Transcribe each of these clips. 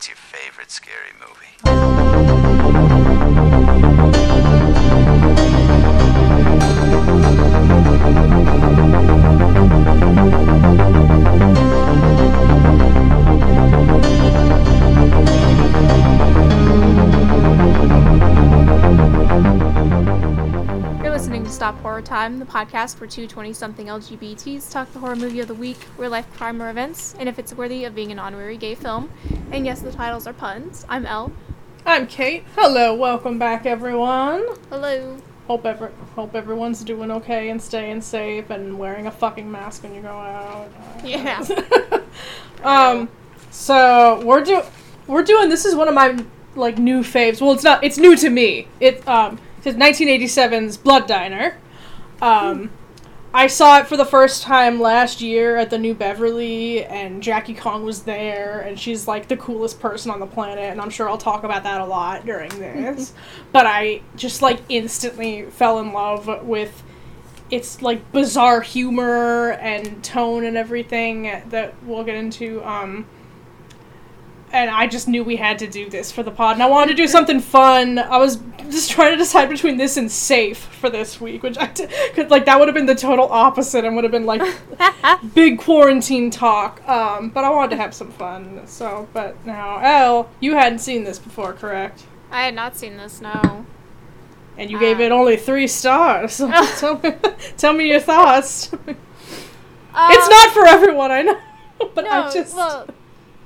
What's your favorite scary movie? You're listening to Stop Horror Time, the podcast where two 20 something LGBTs talk the horror movie of the week, real life crime or events, and if it's worthy of being an honorary gay film. And yes, the titles are puns. I'm Elle. I'm Kate. Hello, welcome back, everyone. Hello. Hope ever hope everyone's doing okay and staying safe and wearing a fucking mask when you go out. Yeah. um, so we're do we're doing this is one of my like new faves. Well, it's not. It's new to me. It um it's 1987's Blood Diner. Um. I saw it for the first time last year at the New Beverly, and Jackie Kong was there, and she's like the coolest person on the planet, and I'm sure I'll talk about that a lot during this. but I just like instantly fell in love with its like bizarre humor and tone and everything that we'll get into. Um, and I just knew we had to do this for the pod, and I wanted to do something fun. I was just trying to decide between this and safe for this week, which I t- could like that would have been the total opposite and would have been like big quarantine talk. Um, but I wanted to have some fun. So, but now, Elle, you hadn't seen this before, correct? I had not seen this, no. And you gave Uh. it only three stars. So tell, me, tell me your thoughts. it's Uh, not for everyone, I know, but no, I just well,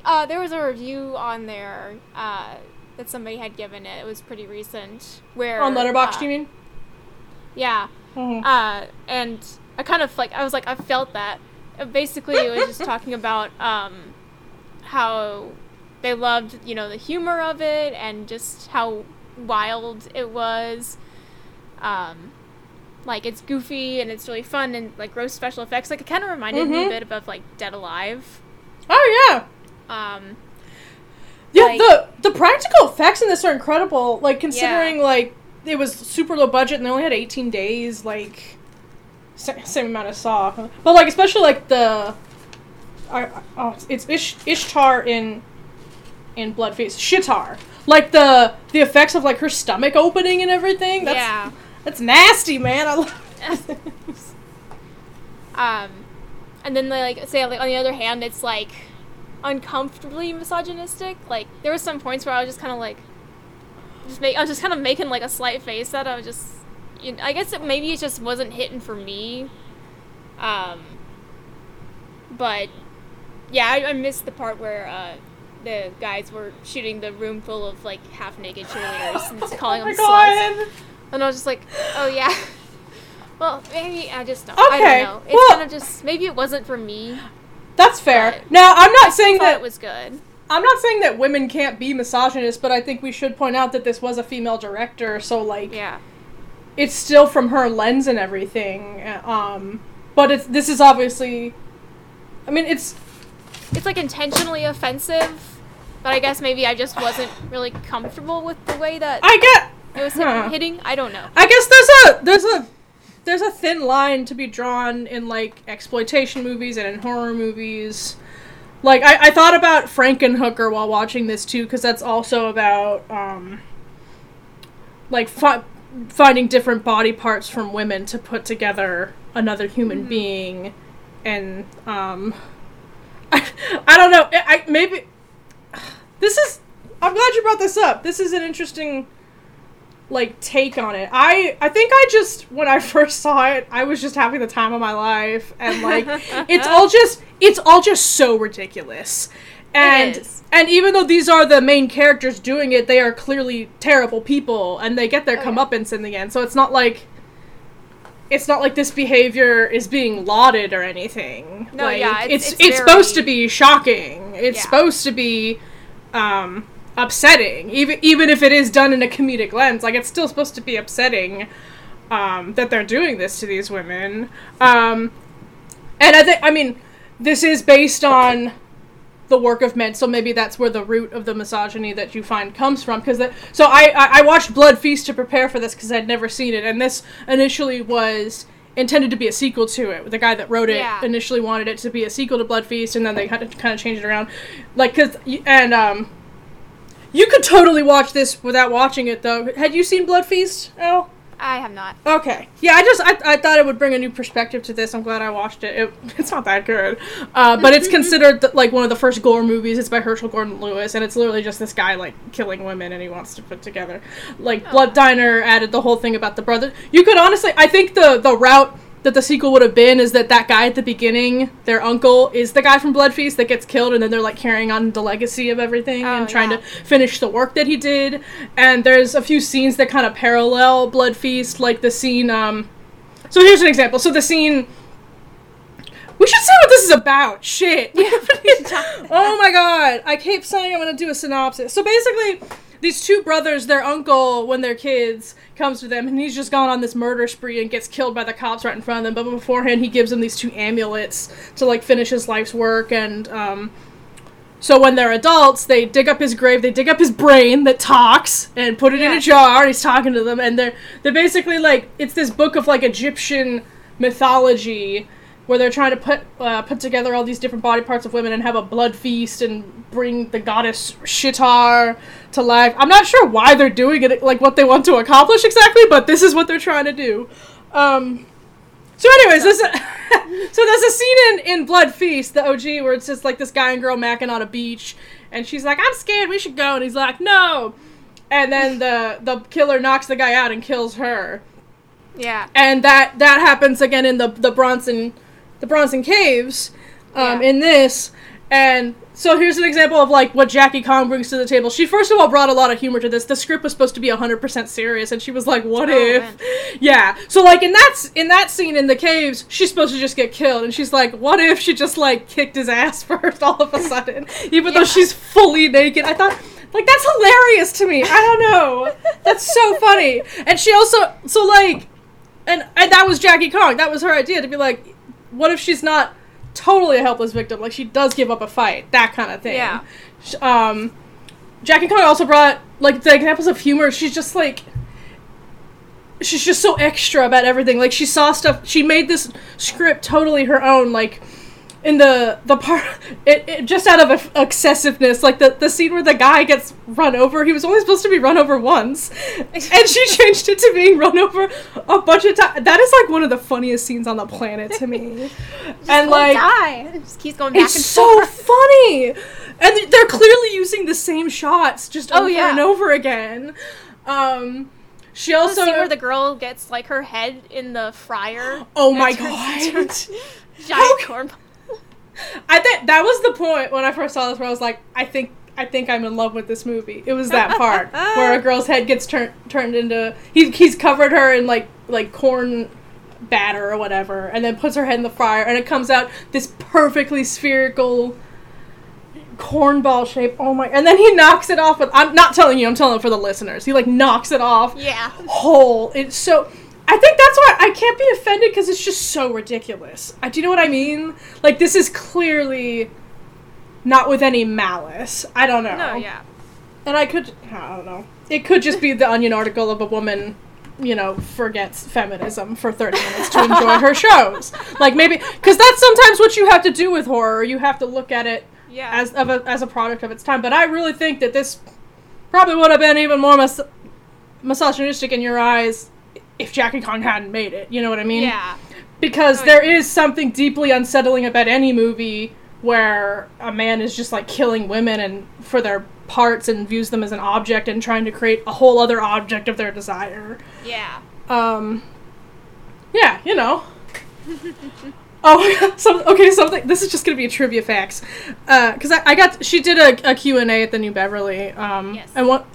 uh, there was a review on there uh, that somebody had given it. It was pretty recent. Where on Letterboxd, uh, you mean? Yeah. Mhm. Uh, and I kind of like I was like I felt that. Uh, Basically, it was just talking about um, how they loved you know the humor of it and just how wild it was. Um, like it's goofy and it's really fun and like gross special effects. Like it kind of reminded me a Mhm. bit of like Dead Alive. Oh yeah. Um, Yeah, Like- the the practical effects in this are incredible. Like considering like it was super low budget and they only had 18 days, like sa- same amount of saw. But like especially like the I, I- oh, it's Ish, Ishtar in in Blood Feast. Shitar. Like the the effects of like her stomach opening and everything. That's yeah. that's nasty, man. I love Um, and then they like say like on the other hand, it's like uncomfortably misogynistic. Like there were some points where I was just kind of like, just make I was just kind of making like a slight face that I was just, you know, I guess it, maybe it just wasn't hitting for me. Um, but yeah, I, I missed the part where uh, the guys were shooting the room full of like half naked cheerleaders and calling oh my them sluts. And I was just like, oh yeah. Well, maybe I just don't. Okay, I don't know. It's well- kind of just maybe it wasn't for me. That's fair. But- Now, I'm not saying that it was good. I'm not saying that women can't be misogynist, but I think we should point out that this was a female director, so like Yeah. it's still from her lens and everything. uh, Um, but it's this is obviously, I mean, it's It's like intentionally offensive, but I guess maybe I just wasn't really comfortable with the way that I get. it was huh. hitting. I don't know. I guess there's a there's a there's a thin line to be drawn in like exploitation movies and in horror movies. Like I, I thought about Frankenhooker while watching this too, because that's also about um, like fi- finding different body parts from women to put together another human being, and um, I, I don't know. I, I maybe this is. I'm glad you brought this up. This is an interesting like take on it. I I think I just when I first saw it, I was just having the time of my life and like it's all just it's all just so ridiculous. And and even though these are the main characters doing it, they are clearly terrible people and they get their Oh, yeah. comeuppance in the end. So it's not like it's not like this behavior is being lauded or anything. No, like, yeah, it's it's- it's, it's supposed to be shocking. It's Yeah. supposed to be um, upsetting, even even if it is done in a comedic lens. Like it's still supposed to be upsetting um, that they're doing this to these women. Um, and I think, I mean, this is based on the work of men, so maybe that's where the root of the misogyny that you find comes from. Because so I, I I watched Blood Feast to prepare for this because I'd never seen it, and this initially was intended to be a sequel to it. The guy that wrote it Yeah. initially wanted it to be a sequel to Blood Feast, and then they had to kind of change it around, like because and um You could totally watch this without watching it, though. Had you seen Blood Feast? Oh. I have not. Okay. Yeah, I just I, I thought it would bring a new perspective to this. I'm glad I watched it. it it's not that good, uh, but it's considered th- like one of the first gore movies. It's by Herschell Gordon Lewis, and it's literally just this guy like killing women, and he wants to put together like Blood Diner added the whole thing about the brother. You could honestly, I think the the route that the sequel would have been is that that guy at the beginning, their uncle, is the guy from Blood Feast that gets killed, and then they're like carrying on the legacy of everything Oh, and trying yeah. to finish the work that he did. And there's a few scenes that kind of parallel Blood Feast, like the scene. Um, so here's an example. So the scene. We should say what this is about. Shit. Yeah, oh my god. I keep saying I'm gonna do a synopsis. So basically, these two brothers, their uncle, when they're kids, comes to them and he's just gone on this murder spree and gets killed by the cops right in front of them. But beforehand, he gives them these two amulets to like finish his life's work and um. So when they're adults, they dig up his grave, they dig up his brain that talks and put it in a jar. And he's talking to them, and they're they're basically like it's this book of like Egyptian mythology where they're trying to put uh, put together all these different body parts of women and have a blood feast and bring the goddess Shitar to life. I'm not sure why they're doing it, like what they want to accomplish exactly, but this is what they're trying to do. Um, so, anyways, this so there's a scene in, in Blood Feast, the OG, where it's just like this guy and girl macking on a beach, and she's like, "I'm scared, we should go," and he's like, "No," and then the the killer knocks the guy out and kills her Yeah. and that that happens again in the the Bronson the Bronson Caves um, Yeah. in this. And so here's an example of like what Jackie Kong brings to the table. She first of all brought a lot of humor to this. The script was supposed to be 100% serious and she was like, "What Oh, if?" man. Yeah. So like in that in that scene in the caves, she's supposed to just get killed and she's like, "What if she just like kicked his ass first all of a sudden?" Even though she's fully naked. I thought like that's hilarious to me. I don't know. That's so funny. And she also so like and and that was Jackie Kong. That was her idea to be like, what if she's not totally a helpless victim? Like she does give up a fight, that kind of thing. Yeah. Um, Jackie Kong also brought like the examples of humor. She's just like. She's just so extra about everything. Like she saw stuff. She made this script totally her own. Like in the the part it, it just out of excessiveness like the the scene where the guy gets run over he was only supposed to be run over once and she changed it to being run over a bunch of times that is like one of the funniest scenes on the planet to me and like die. It just keeps going back it's and so forth. funny and they're clearly using the same shots just Oh, over yeah. and over again um she The also scene where the girl gets like her head in the fryer. oh my god Giant How- corn. I think that was the point when I first saw this where I was like, I think I think I'm in love with this movie. It was that part where a girl's head gets turned turned into he, he's covered her in like like corn batter or whatever, and then puts her head in the fryer, and it comes out this perfectly spherical cornball shape. Oh my! And then he knocks it off with. I'm not telling you. I'm telling for the listeners. He like knocks it off Yeah. whole. It's so. I think that's why I can't be offended because it's just so ridiculous. Uh, do you know what I mean? Like this is clearly not with any malice. I don't know. No, yeah. And I could. I don't know. It could just be the Onion article of a woman. You know, forgets feminism for 30 minutes to enjoy her shows. Like, maybe. Because that's sometimes what you have to do with horror. You have to look at it Yeah. as of a, as a product of its time. But I really think that this probably would have been even more mis- misogynistic in your eyes if Jackie Kong hadn't made it. You know what I mean? yeah. Because Oh, there is something deeply unsettling about any movie where a man is just like killing women and for their parts and views them as an object and trying to create a whole other object of their desire. Yeah. Um, yeah, you know. oh, some, okay, something. This is just gonna be a trivia facts, because I, I got she did a, a Q and A at the New Beverly. Um, Yes. and what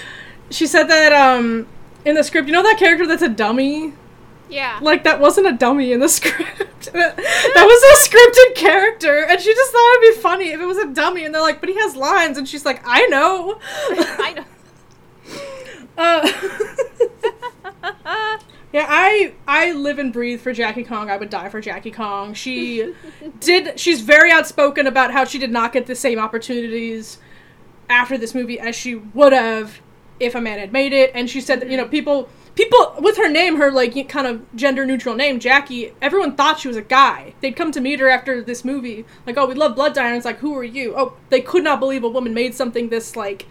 she said that um in the script, you know that character that's a dummy. Yeah. Like that wasn't a dummy in the script. that was a scripted character, and she just thought it'd be funny if it was a dummy. And they're like, "But he has lines," and she's like, "I know." I know. Uh, yeah, I I live and breathe for Jackie Kong. I would die for Jackie Kong. She did. She's very outspoken about how she did not get the same opportunities after this movie as she would have if a man had made it. And she said that you know people people with her name, her like kind of gender neutral name, Jackie. Everyone thought she was a guy. They'd come to meet her after this movie, like, oh, we love Blood Diner. It's like, who are you? Oh, they could not believe a woman made something this like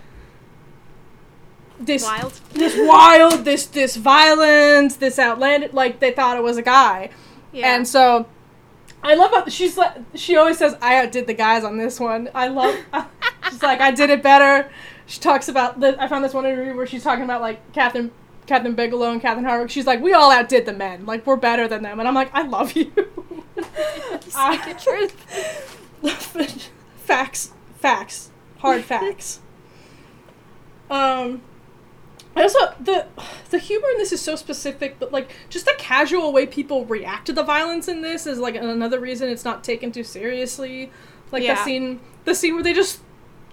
this Wild. this wild, this this violence, this outlandish. Like they thought it was a guy, Yeah. and so I love how she's like she always says I outdid the guys on this one. I love. she's like I did it better. She talks about the. I found this one interview where she's talking about like Catherine. Kathryn Bigelow and Catherine Hardwicke. She's like, we all outdid the men. Like, we're better than them. And I'm like, I love you. Speak the truth. facts, facts, hard facts. um, I also the the humor in this is so specific, but like just the casual way people react to the violence in this is like another reason it's not taken too seriously. Like the scene, the scene where they just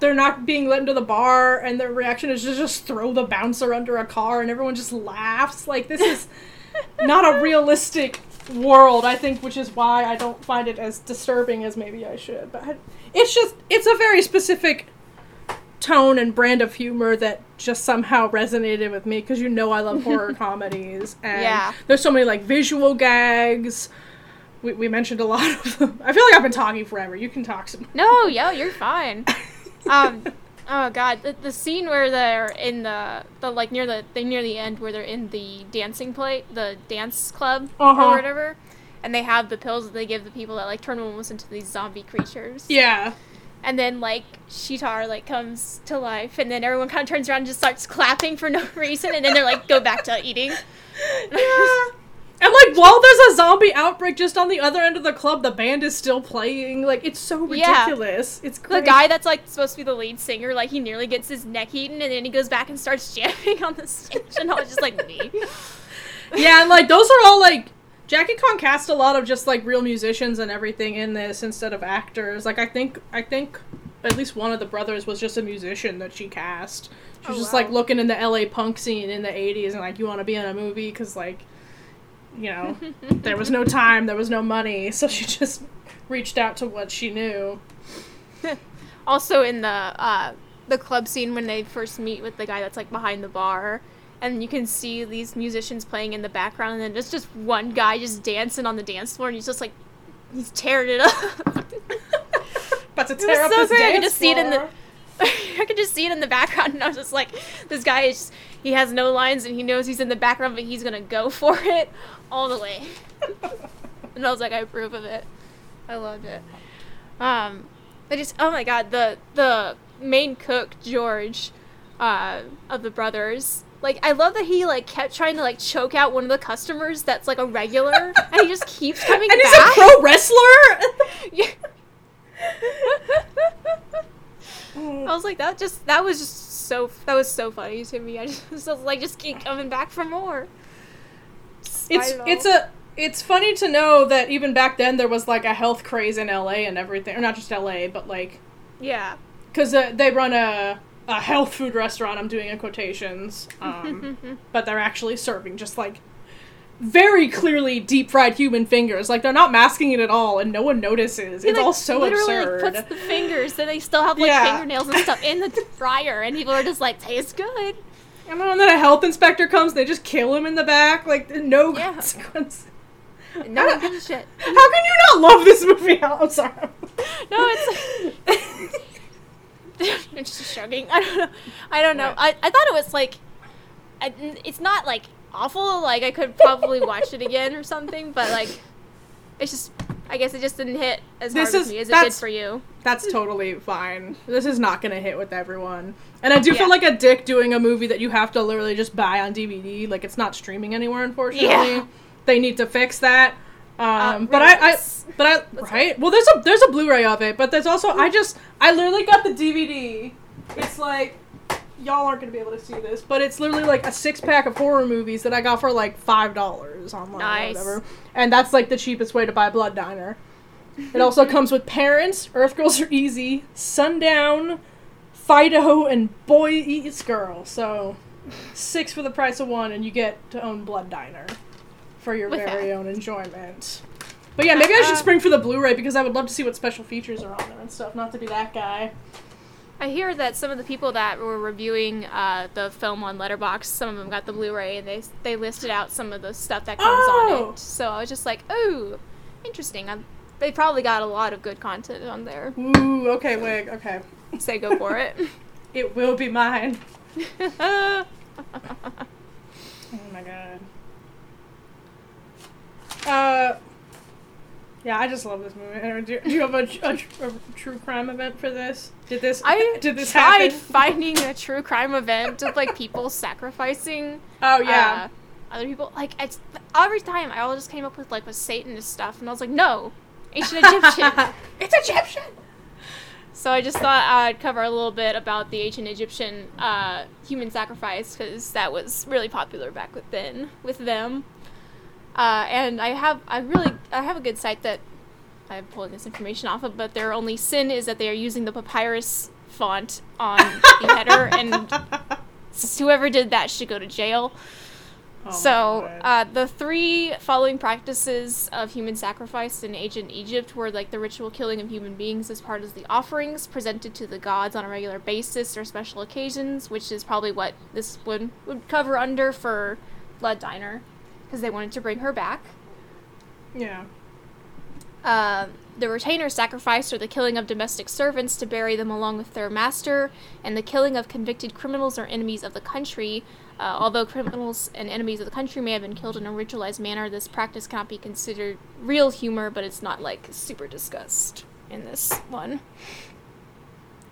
they're not being let into the bar, and their reaction is to just throw the bouncer under a car, and everyone just laughs. Like this is not a realistic world, I think, which is why I don't find it as disturbing as maybe I should. But I- it's just, it's a very specific tone and brand of humor that just somehow resonated with me because you know I love horror comedies. And Yeah. there's so many like visual gags. We, we mentioned a lot of them. I feel like I've been talking forever. You can talk some. No, yo, you're fine. Um, oh god, the, the scene where they're in the the like near the they near the end where they're in the dancing plate, the dance club Uh-huh. or whatever, and they have the pills that they give the people that like turn them almost into these zombie creatures. Yeah. And then like Shitar like comes to life, and then everyone kind of turns around and just starts clapping for no reason, and then they're like go back to eating. Yeah. And like while there's a zombie outbreak just on the other end of the club, the band is still playing. Like it's so Yeah. ridiculous. It's The guy that's like supposed to be the lead singer, like he nearly gets his neck eaten, and then he goes back and starts jamming on the stage, and I was just like me. Yeah, and like those are all like Jackie Kong cast a lot of just like real musicians and everything in this instead of actors. Like I think I think at least one of the brothers was just a musician that she cast. She was Oh, just wow. like looking in the LA punk scene in the 80s and like you want to be in a movie cuz like you know, there was no time, there was no money, so she just reached out to what she knew. Also in the uh, the club scene when they first meet with the guy that's like behind the bar, and you can see these musicians playing in the background, and then there's just one guy just dancing on the dance floor, and he's just like he's tearing it up. But to tear up so this great. I could dance just see it in the- I could just see it in the background, and I was just like, this guy is he has no lines, and he knows he's in the background, but he's gonna go for it all the way. and I was like, I approve of it. I loved it. Um, I just oh my god, the the main cook George, uh, of the brothers. Like I love that he like kept trying to like choke out one of the customers that's like a regular, and he just keeps coming and he's back. a pro wrestler. I was like, that just that was just so that was so funny to me. I just was like, just keep coming back for more. It's it's a it's funny to know that even back then there was like a health craze in LA and everything, or not just LA, but like yeah. because uh, they run a a health food restaurant. I'm doing in quotations, um, but they're actually serving just like very clearly deep fried human fingers. Like they're not masking it at all, and no one notices. He, It's like, all so literally absurd. Like, puts the fingers, then they still have like Yeah. fingernails and stuff in the fryer, and people are just like, tastes good. And then when a health inspector comes, they just kill him in the back. Like no Yeah. consequence. No one gives a shit. How can you not love this movie? I'm sorry. No, it's. I'm just shrugging. I don't know. I don't know. I, I thought it was like. I, it's not like awful. Like I could probably watch it again or something, but like, it's just. I guess it just didn't hit as This hard is- with me as it did for you. That's totally fine. This is not gonna hit with everyone. And I do Yeah. feel like a dick doing a movie that you have to literally just buy on DVD. Like it's not streaming anywhere, unfortunately. Yeah. They need to fix that. Um, Uh, but I, I, but I, right? Well, there's a there's a Blu-ray of it, but there's also I just I literally got the DVD. It's like y'all aren't gonna be able to see this, but it's literally like a six pack of horror movies that I got for like five dollars online Nice. or whatever. And that's like the cheapest way to buy Blood Diner. It also comes with Parents, Earth Girls Are Easy, Sundown, Fido, and Boy Eats Girl. So six for the price of one, and you get to own Blood Diner for your With very that. own enjoyment. But yeah, maybe I should spring for the Blu-ray because I would love to see what special features are on there and stuff. Not to be that guy. I hear that some of the people that were reviewing uh, the film on Letterboxd, some of them got the Blu-ray, and they they listed out some of the stuff that comes Oh! on it. So I was just like, oh, interesting. i they probably got a lot of good content on there. Ooh, okay, wig, okay. Say go for it. It will be mine. Oh my god. Uh, yeah, I just love this movie. Don't- Do, do you have a, a, a true crime event for this? Did this? I did this tried happen? finding a true crime event of like people sacrificing Oh yeah. uh, other people. Like it's every time I always just came up with like with Satanist stuff, and I was like, no, ancient Egyptian. it's Egyptian. so I just thought I'd cover a little bit about the ancient Egyptian uh, human sacrifice because that was really popular back then with them. Uh, and I have I really I have a good site that I'm pulling this information off of, but their only sin is that they are using the papyrus font on the header, and whoever did that should go to jail. Oh so, uh, the three following practices of human sacrifice in ancient Egypt were like the ritual killing of human beings as part of the offerings presented to the gods on a regular basis or special occasions, which is probably what this would would cover under for Blood Diner, because they wanted to bring her back. yeah. Uh, the retainer sacrifice or the killing of domestic servants to bury them along with their master, and the killing of convicted criminals or enemies of the country. Uh, although criminals and enemies of the country may have been killed in a ritualized manner, this practice cannot be considered real humor, but it's not like super discussed in this one.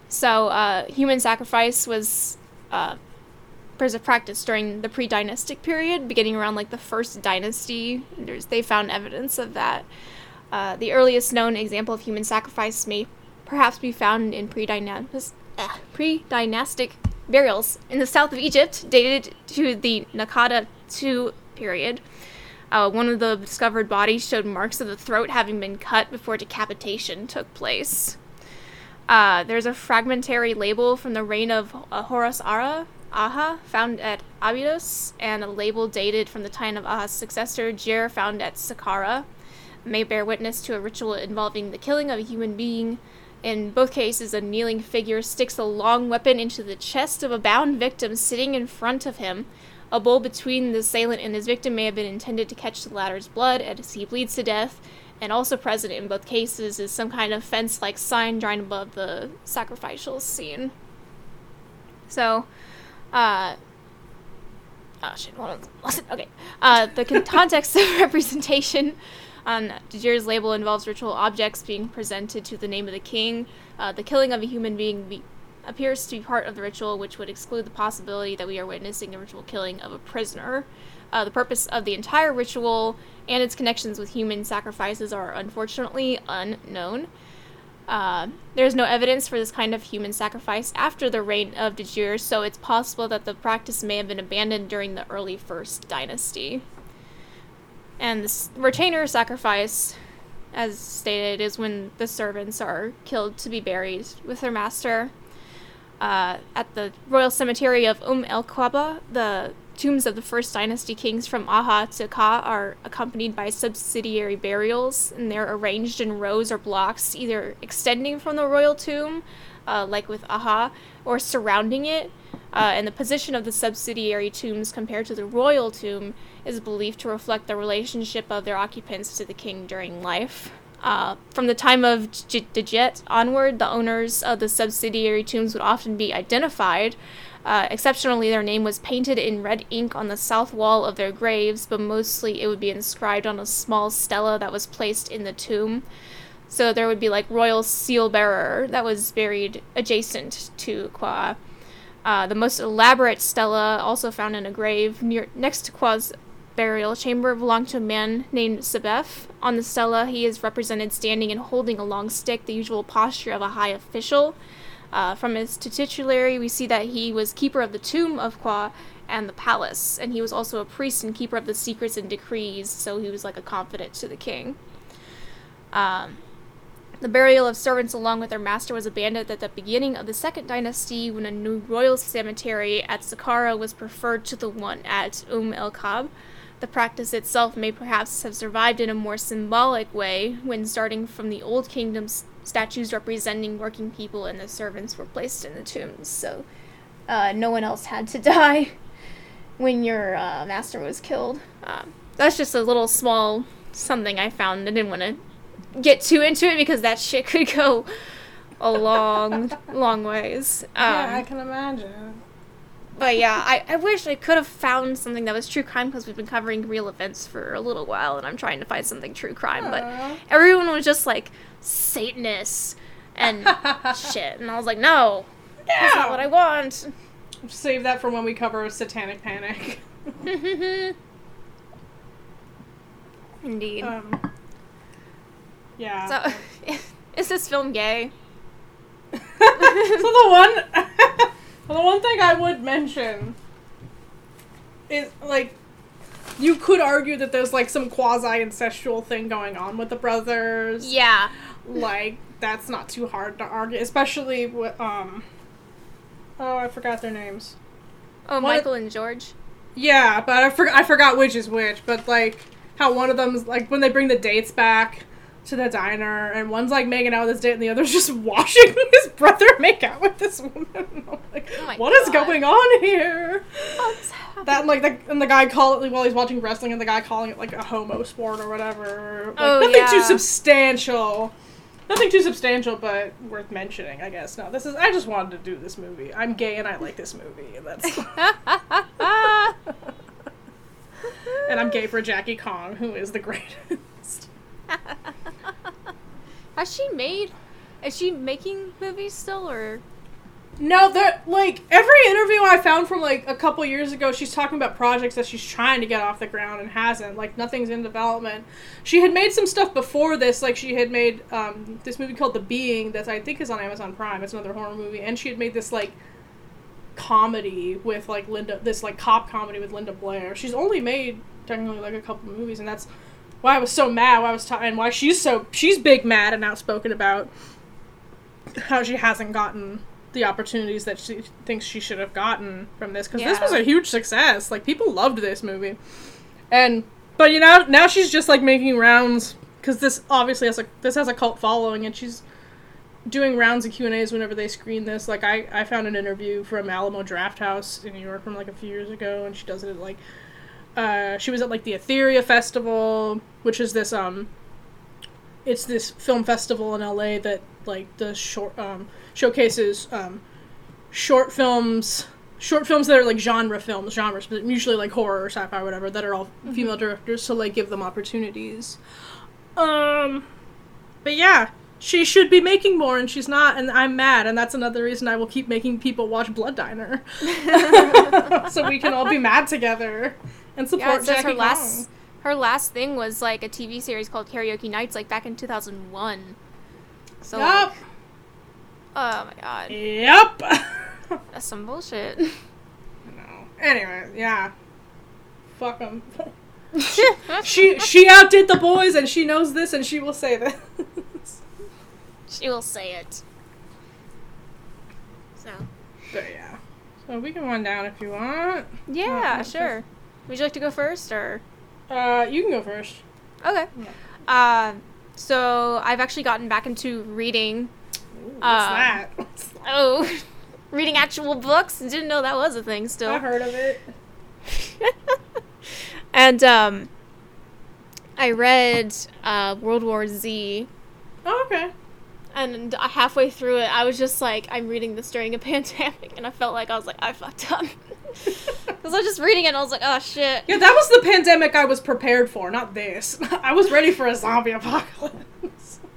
So, uh, human sacrifice was uh, practice during the pre-dynastic period, beginning around like the first dynasty. There's, they found evidence of that. Uh, the earliest known example of human sacrifice may perhaps be found in pre-dynastic, uh, pre-dynastic burials in the south of Egypt, dated to the Naqada II period. Uh, one of the discovered bodies showed marks of the throat having been cut before decapitation took place. Uh, there's a fragmentary label from the reign of uh, Horus Ara, Aha, found at Abydos, and a label dated from the time of Aha's successor, Djer, found at Saqqara may bear witness to a ritual involving the killing of a human being. In both cases, a kneeling figure sticks a long weapon into the chest of a bound victim sitting in front of him. A bowl between the assailant and his victim may have been intended to catch the latter's blood as he bleeds to death, and also present in both cases is some kind of fence like sign drawn above the sacrificial scene. So, uh, oh shit, hold on. Okay. Uh, the con- context of representation on Dajir's label involves ritual objects being presented to the name of the king. Uh, the killing of a human being be- appears to be part of the ritual, which would exclude the possibility that we are witnessing the ritual killing of a prisoner. Uh, the purpose of the entire ritual and its connections with human sacrifices are unfortunately unknown. Uh, there's no evidence for this kind of human sacrifice after the reign of Dajir, so it's possible that the practice may have been abandoned during the early First Dynasty. And this retainer sacrifice, as stated, is when the servants are killed to be buried with their master. Uh, at the royal cemetery of Umm el Qaba, the tombs of the first dynasty kings from Aha to Qa'a are accompanied by subsidiary burials, and they're arranged in rows or blocks, either extending from the royal tomb, uh, like with Aha, or surrounding it. Uh, and the position of the subsidiary tombs compared to the royal tomb is believed to reflect the relationship of their occupants to the king during life. Uh, from the time of Djet onward, the owners of the subsidiary tombs would often be identified. Uh, exceptionally, their name was painted in red ink on the south wall of their graves, but mostly it would be inscribed on a small stela that was placed in the tomb. So there would be like royal seal bearer that was buried adjacent to Qa'a. Uh, the most elaborate stela, also found in a grave near next to Qa'a's burial chamber, belonged to a man named Sabef. On the stela, he is represented standing and holding a long stick, the usual posture of a high official. Uh, from his titulary, we see that he was keeper of the tomb of Qa'a and the palace, and he was also a priest and keeper of the secrets and decrees, so he was like a confidant to the king. Um, the burial of servants along with their master was abandoned at the beginning of the Second Dynasty when a new royal cemetery at Saqqara was preferred to the one at Umm el Kab. The practice itself may perhaps have survived in a more symbolic way when, starting from the Old Kingdom's statues representing working people and the servants were placed in the tombs, so uh, no one else had to die when your uh, master was killed. Um, that's just a little small something I found. I didn't want to get too into it because that shit could go a long, long ways. Um, yeah, I can imagine. But yeah, I, I wish I could have found something that was true crime because we've been covering real events for a little while and I'm trying to find something true crime. Aw. But everyone was just like Satanists and shit. And I was like, no, that's not what I want. Save that for when we cover Satanic Panic. Indeed. Um, yeah. so, is this film gay? so the one, the one thing I would mention is like, you could argue that there's like some quasi incestual thing going on with the brothers. Yeah. Like that's not too hard to argue, especially with um. Oh, I forgot their names. Oh, What- Michael and George. Yeah, but I forgot I forgot which is which. But like how one of them's like when they bring the dates back to the diner, and one's like making out with this date, and the other's just watching his brother make out with this woman. I'm like, Oh what is God. going on here? Oh, What's happening? That and, like the and the guy call it while he's watching wrestling, and the guy calling it like a homo sport or whatever. Like, Oh, nothing too substantial. Nothing too substantial, but worth mentioning, I guess. No, this is. I just wanted to do this movie. I'm gay and I like this movie. and That's. and I'm gay for Jackie Kong, who is the greatest. Has she made? Is she making movies still, or? No, that like every interview I found from like a couple years ago, she's talking about projects that she's trying to get off the ground and hasn't. Like nothing's in development. She had made some stuff before this, like she had made um, this movie called The Being that I think is on Amazon Prime. It's another horror movie, and she had made this like comedy with like Linda, this like cop comedy with Linda Blair. She's only made technically like a couple movies, and that's why I was so mad. Why I was ta- and why she's so she's big mad and outspoken about how she hasn't gotten the opportunities that she thinks she should have gotten from this because this was a huge success. Like people loved this movie, and but you know now she's just like making rounds because this obviously has a this has a cult following, and she's doing rounds of Q and A's whenever they screen this. Like I I found an interview from Alamo Drafthouse in New York from like a few years ago, and she does it at like uh, she was at like the Etheria Festival, which is this um it's this film festival in LA that like the short um showcases um short films short films that are like genre films genres but usually like horror or sci-fi or whatever that are all female directors so like give them opportunities. Um but yeah she should be making more and she's not and i'm mad and that's another reason i will keep making people watch blood diner. So we can all be mad together and support Yeah, Jackie her last Kong. her last thing was like a TV series called Karaoke Nights, like back in two thousand one. So, Yup. like, oh my god, Yep. that's some bullshit. no. Anyway, yeah. Fuck them. she she outdid the boys, and she knows this, and she will say this. she will say it. So, but yeah. So we can run down if you want. yeah, Yeah, sure. Would you like to go first, or Uh, you can go first. okay? Yeah. Um, so I've actually gotten back into reading. Ooh, what's Uh, that? Oh, reading actual books. Didn't know that was a thing. Still. I heard of it. and um, I read uh, World War Z, Oh, okay. and halfway through it, I was just like, I'm reading this during a pandemic, and I felt like I was like, I fucked up. Because I was just reading it, and I was like, oh shit. Yeah, that was the pandemic I was prepared for, not this. I was ready for a zombie apocalypse.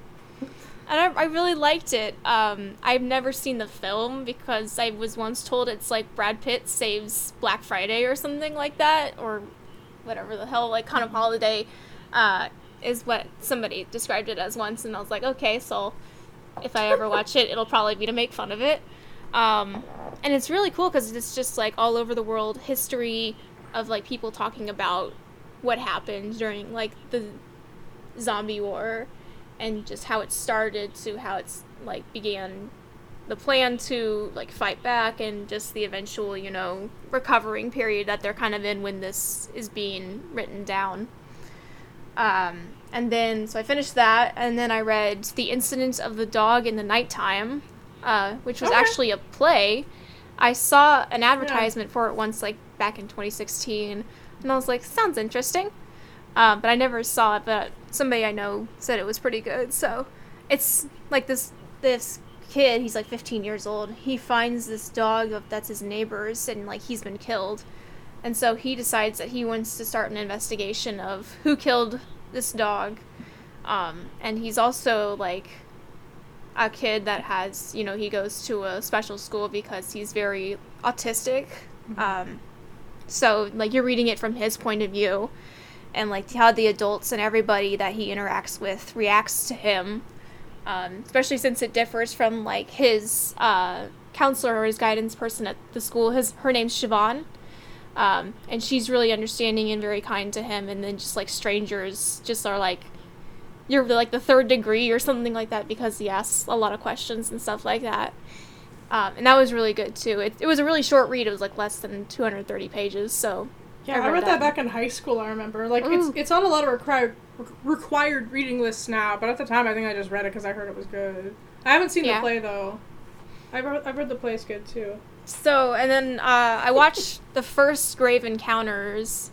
And I, I really liked it. Um, I've never seen the film because I was once told it's like Brad Pitt saves Black Friday or something like that, or whatever the hell, like kind of holiday, uh, is what somebody described it as once. And I was like, okay, so if I ever watch it, it'll probably be to make fun of it. Um, and it's really cool because it's just like all over the world history of like people talking about what happened during like the zombie war and just how it started to how it's like began the plan to like fight back and just the eventual you know recovering period that they're kind of in when this is being written down. Um, and then so i finished that and then i read the incident of the dog in the nighttime uh, which was Okay. actually a play i saw an advertisement for it once like back in 2016 and i was like sounds interesting uh, but I never saw it. But somebody I know said it was pretty good. So it's like this this kid, he's like 15 years old. He finds this dog of, that's his neighbor's, and like he's been killed, and so he decides that he wants to start an investigation of who killed this dog. Um, and he's also like a kid that has, you know, he goes to a special school because he's very autistic. Um, so like you're reading it from his point of view, and like how the adults and everybody that he interacts with reacts to him. Um, especially since it differs from like his uh, counselor or his guidance person at the school. His her name's Siobhan, um, and she's really understanding and very kind to him. And then just like strangers just are like, you're like the third degree or something like that because he asks a lot of questions and stuff like that. Um, and that was really good too. It, it was a really short read. It was like less than 230 pages. So Yeah, I read, that. back in high school. I remember, like, it's Ooh. it's on a lot of required required reading lists now. But at the time, I think I just read it because I heard it was good. I haven't seen Yeah. the play though. I've read, I've read the play's good too. So and then uh, I watched the first Grave Encounters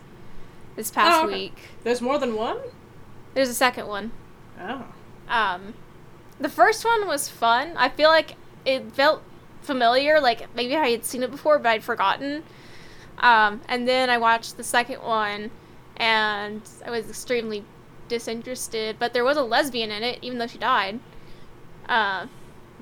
this past Oh, okay. week. There's more than one. There's a second one. Oh. Um, the first one was fun. I feel like it felt familiar, like maybe I had seen it before, but I'd forgotten. Um, and then I watched the second one, and I was extremely disinterested. But there was a lesbian in it, even though she died. Uh,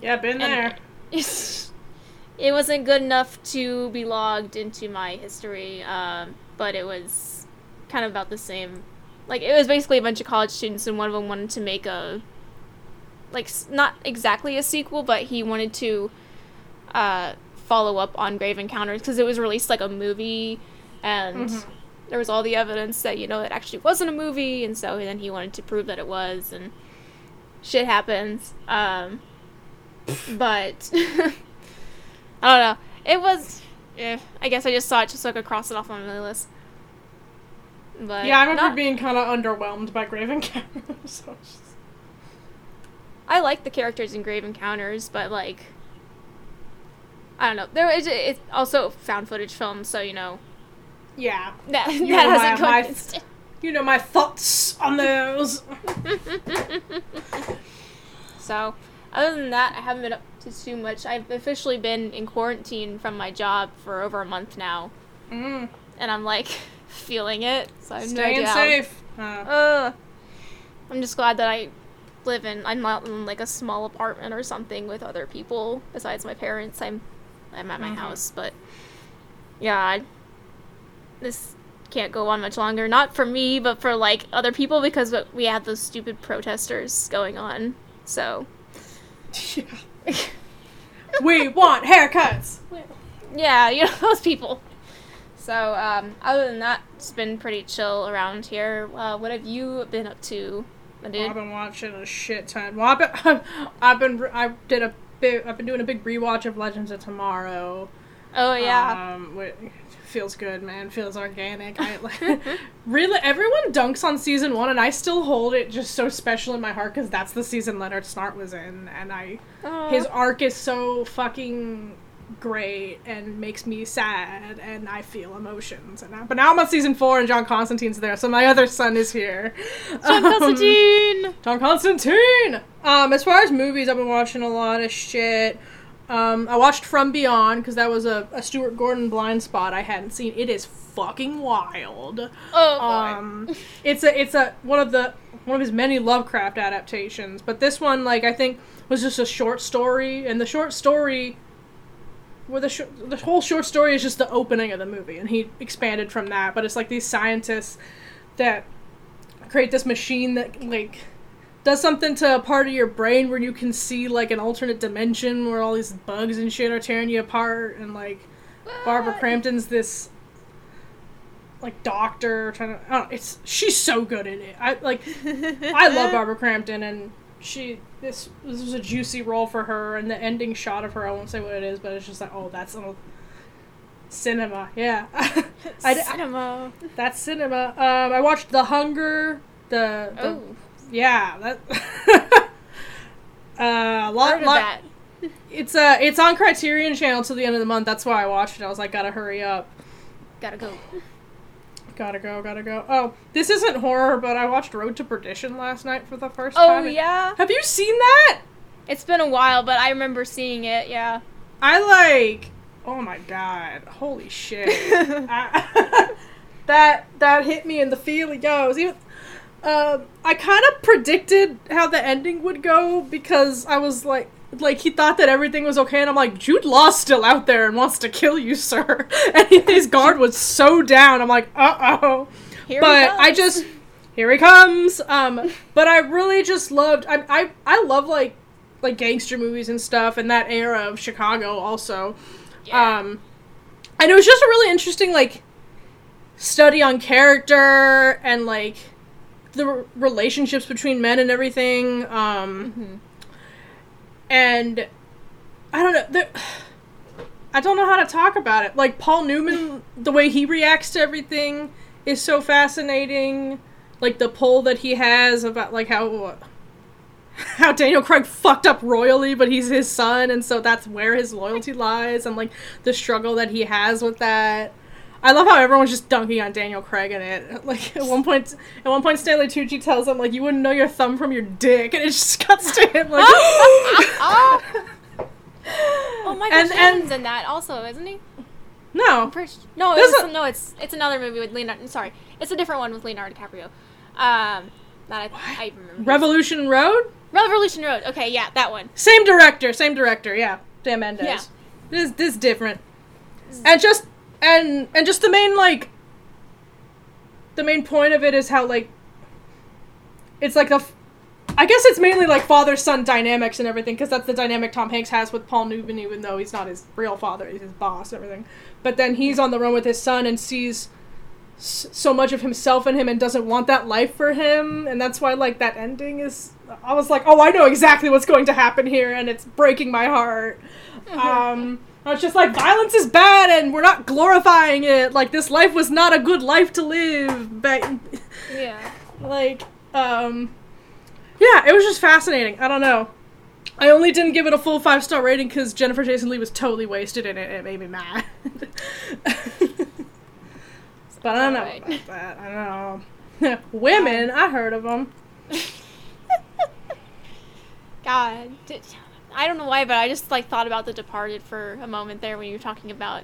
Yeah, been there. it wasn't good enough to be logged into my history, um, but it was kind of about the same. Like it was basically a bunch of college students, and one of them wanted to make a, like not exactly a sequel, but he wanted to, uh, follow up on Grave Encounters because it was released like a movie, and Mhm. there was all the evidence that you know it actually wasn't a movie, and so then he wanted to prove that it was, and shit happens. Um, but I don't know. It was. Eh, I guess I just saw it just so I could cross it off on my list. But yeah, I remember not- being kind of underwhelmed by Grave Encounters. so just- I like the characters in Grave Encounters, but like, I don't know. There is it's also found footage film, so you know yeah, that You that hasn't my- my- gone against it. you know my thoughts on those. So, other than that, I haven't been up to too much. I've officially been in quarantine from my job for over a month now, Mm, and I'm like feeling it. So I'm staying safe. Uh, I'm just glad that I live in. I'm not in like a small apartment or something with other people besides my parents. I'm I'm at my Mhm. house, but yeah, I, this can't go on much longer. Not for me, but for like other people because we had those stupid protesters going on. So yeah. we want haircuts. yeah, you know those people. So um, other than that, it's been pretty chill around here. Uh, what have you been up to, my dude? I've been watching a shit ton. Well, I've been, I've been, I did a big, I've been doing a big rewatch of Legends of Tomorrow. Oh yeah. Um, feels good, man. Feels organic. I like, really, everyone dunks on season one, and I still hold it just so special in my heart because that's the season Leonard Snart was in, and I, Aw. his arc is so fucking great and makes me sad, and I feel emotions. And now, but now I'm on season four, and John Constantine's there, so my other son is here. John Um, Constantine. John Constantine. Um, as far as movies, I've been watching a lot of shit. Um, I watched From Beyond because that was a, a Stuart Gordon blind spot I hadn't seen. It is fucking wild. Oh boy. Um, it's a it's a one of the one of his many Lovecraft adaptations, but this one like I think was just a short story, and the short story. Where the sh- the whole short story is just the opening of the movie, and he expanded from that. But it's like these scientists that create this machine that like does something to a part of your brain where you can see like an alternate dimension where all these bugs and shit are tearing you apart and like Barbara Crampton's this like doctor trying to I don't know, it's she's so good in it. I like I love Barbara Crampton and she this this was a juicy role for her and the ending shot of her I won't say what it is but it's just like oh that's a cinema yeah I, I, Cinema. that's cinema um I watched The Hunger the, the Oh, yeah, that. uh, lot, lot, that. It's uh, it's on Criterion Channel till the end of the month. That's why I watched it. I was like, gotta hurry up. Gotta go. Gotta go. Gotta go. Oh, this isn't horror, but I watched Road to Perdition last night for the first Oh time. Oh, yeah. Have you seen that? It's been a while, but I remember seeing it. Yeah. I like. Oh my god! Holy shit! I- that that hit me in the feeling goes. Even um, I kind of predicted how the ending would go because I was like, like he thought that everything was okay, and I'm like, Jude Law's still out there and wants to kill you, sir. And his guard was so down. I'm like, uh oh. But I just here he comes. Um, but I really just loved. I I I love like like gangster movies and stuff, and that era of Chicago also. Yeah. Um, and it was just a really interesting like study on character and like the r- relationships between men and everything. Um, Mhm. And I don't know. I don't know how to talk about it. Like Paul Newman, the way he reacts to everything is so fascinating. Like the pull that he has about like how how Daniel Craig fucked up royally, but he's his son, and so that's where his loyalty lies, and like the struggle that he has with that. I love how everyone's just dunking on Daniel Craig in it. Like at one point, at one point, Stanley Tucci tells him like, "You wouldn't know your thumb from your dick," and it just cuts to him like. oh, Michael and- Shannon's and- in that also, isn't he? no, pretty no, There's it's, a- no, it's it's another movie with Leonardo. Sorry, it's a different one with Leonardo DiCaprio. Um, that I, I remember. Revolution Road. Revolution Road. Okay, yeah, that one. Same director, same director. Yeah, Dan Mendes. Yeah. This this different, and just and and just the main like. The main point of it is how like. It's like a. f- I guess it's mainly like father son dynamics and everything because that's the dynamic Tom Hanks has with Paul Newman, even though he's not his real father, he's his boss and everything. But then he's on the run with his son and sees s- so much of himself in him and doesn't want that life for him, and that's why like that ending is. I was like, oh, I know exactly what's going to happen here, and it's breaking my heart. Um, I was just like, violence is bad, and we're not glorifying it. Like this life was not a good life to live. But Yeah. like, um, yeah, it was just fascinating. I don't know. I only didn't give it a full five star rating because Jennifer Jason Leigh was totally wasted in it. and It made me mad. but I don't know Alright. about that. I don't know. Women, I heard of them. God, I don't know why, but I just like thought about The Departed for a moment there when you were talking about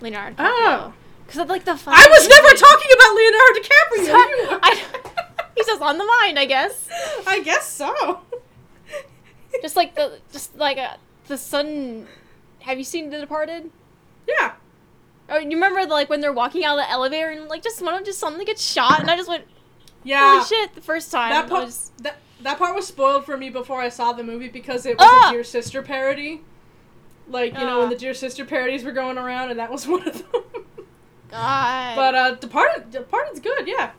Leonardo. Oh. because like the. I was never talking about Leonardo DiCaprio. You- I, he's just on the mind, I guess. I guess so. Just like the, just like uh, the sun. Have you seen The Departed? Yeah. Oh, you remember like when they're walking out of the elevator and like just one of them just suddenly gets shot, and I just went, Yeah. holy shit! The first time. That I part, was- that, that part was spoiled for me before I saw the movie because it was Ah! a Dear Sister parody. Like, you know, when Ah. the Dear Sister parodies were going around, and that was one of them. God. but, uh, Departed, Departed's good, yeah.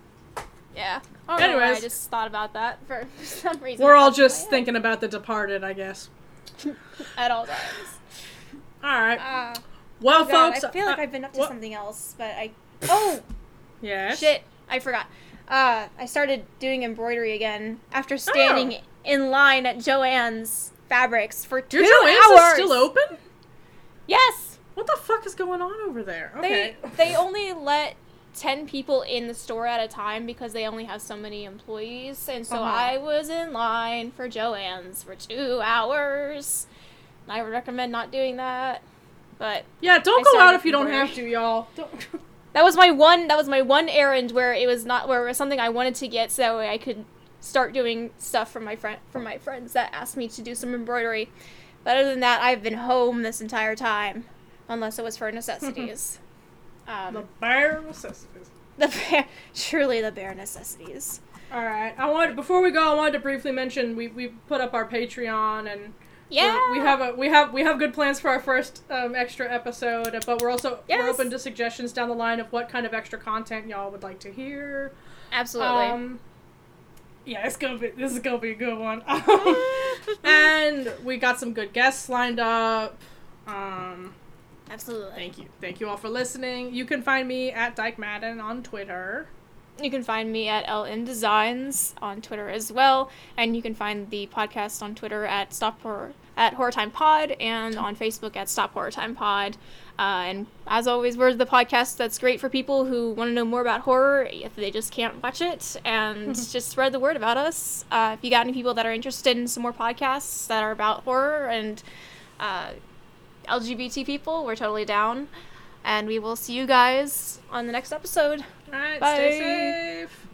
yeah. I don't I just thought about that for some reason. We're all popped in my just head. thinking about The Departed, I guess. at all times. Alright. Uh, Well, God, folks. I feel like uh, I've been up to what- something else, but I. Oh Yes. shit! I forgot. Uh, I started doing embroidery again after standing in line at Joann's Fabrics for two Your Joann's hours. is still open? Yes. What the fuck is going on over there? Okay. They they only let ten people in the store at a time because they only have so many employees, and so Uh-huh. I was in line for Joann's for two hours. I would recommend not doing that, but yeah, don't I go out if you don't have to, y'all. Don't. that was my one. That was my one errand where it was not where it was something I wanted to get, so that way I could start doing stuff for my friend for my friends that asked me to do some embroidery. But other than that, I've been home this entire time, unless it was for necessities. um, the bare necessities. The bare, truly the bare necessities. All right. I want before we go, I wanted to briefly mention we we put up our Patreon and Yeah, we're- have a we have we have good plans for our first um, extra episode, but we're also we're open to suggestions down the line of what kind of extra content y'all would like to hear. absolutely. Um, yeah, it's gonna be this is gonna be a good one. and we got some good guests lined up. Um, absolutely. thank you, thank you all for listening. You can find me at Dyke Madden on Twitter. You can find me at LN Designs on Twitter as well, and you can find the podcast on Twitter at Stop Horror at Horror Time Pod and on Facebook at Stop Horror Time Pod. Uh, and as always, we're the podcast that's great for people who want to know more about horror if they just can't watch it, and just spread the word about us. Uh, if you got any people that are interested in some more podcasts that are about horror and uh, LGBT people, we're totally down. And we will see you guys on the next episode. All right, Bye. stay safe.